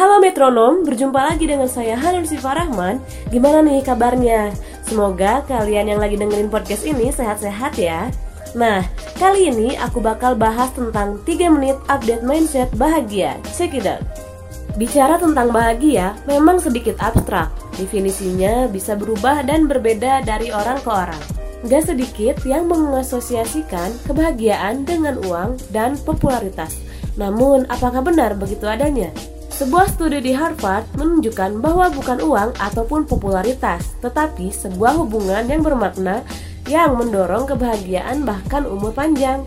Halo metronom, berjumpa lagi dengan saya Hanum Siva Rahman. Gimana nih kabarnya? Semoga kalian yang lagi dengerin podcast ini sehat-sehat ya. Nah, kali ini aku bakal bahas tentang 3 menit update mindset bahagia. Check it out. Bicara tentang bahagia memang sedikit abstrak. Definisinya bisa berubah dan berbeda dari orang ke orang. Gak sedikit yang mengasosiasikan kebahagiaan dengan uang dan popularitas. Namun, apakah benar begitu adanya? Sebuah studi di Harvard menunjukkan bahwa bukan uang ataupun popularitas, tetapi sebuah hubungan yang bermakna yang mendorong kebahagiaan bahkan umur panjang.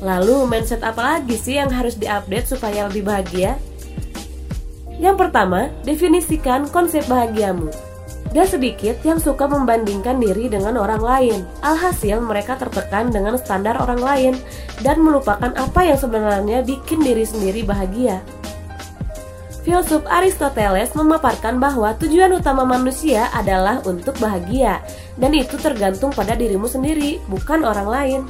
Lalu, mindset apa lagi sih yang harus diupdate supaya lebih bahagia? Yang pertama, definisikan konsep bahagiamu. Gak sedikit yang suka membandingkan diri dengan orang lain. Alhasil mereka tertekan dengan standar orang lain dan melupakan apa yang sebenarnya bikin diri sendiri bahagia. Filsuf Aristoteles memaparkan bahwa tujuan utama manusia adalah untuk bahagia dan itu tergantung pada dirimu sendiri, bukan orang lain.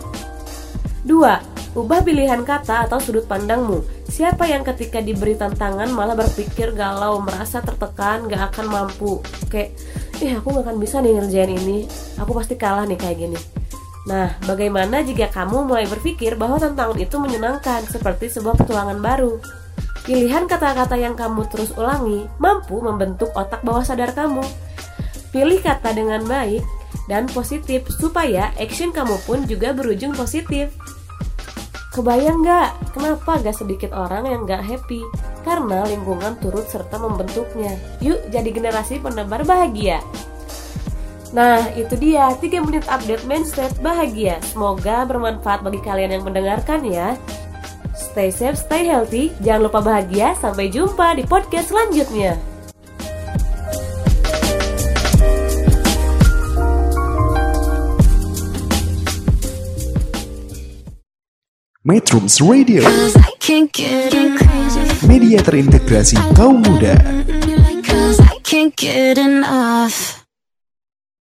2. Ubah pilihan kata atau sudut pandangmu. Siapa yang ketika diberi tantangan malah berpikir galau, merasa tertekan, gak akan mampu. Kayak, ih aku gak akan bisa nih ngerjain ini, aku pasti kalah nih kayak gini. Nah, bagaimana jika kamu mulai berpikir bahwa tantangan itu menyenangkan, seperti sebuah petualangan baru? Pilihan kata-kata yang kamu terus ulangi mampu membentuk otak bawah sadar kamu. Pilih kata dengan baik dan positif supaya action kamu pun juga berujung positif. Kebayang nggak kenapa gak sedikit orang yang gak happy? Karena lingkungan turut serta membentuknya. Yuk jadi generasi penebar bahagia. Nah, itu dia 3 menit update mindset bahagia. Semoga bermanfaat bagi kalian yang mendengarkan ya. Stay safe, stay healthy, jangan lupa bahagia. Sampai jumpa di podcast selanjutnya. Metrums Radio Cause I can't get enough. Media terintegrasi kaum muda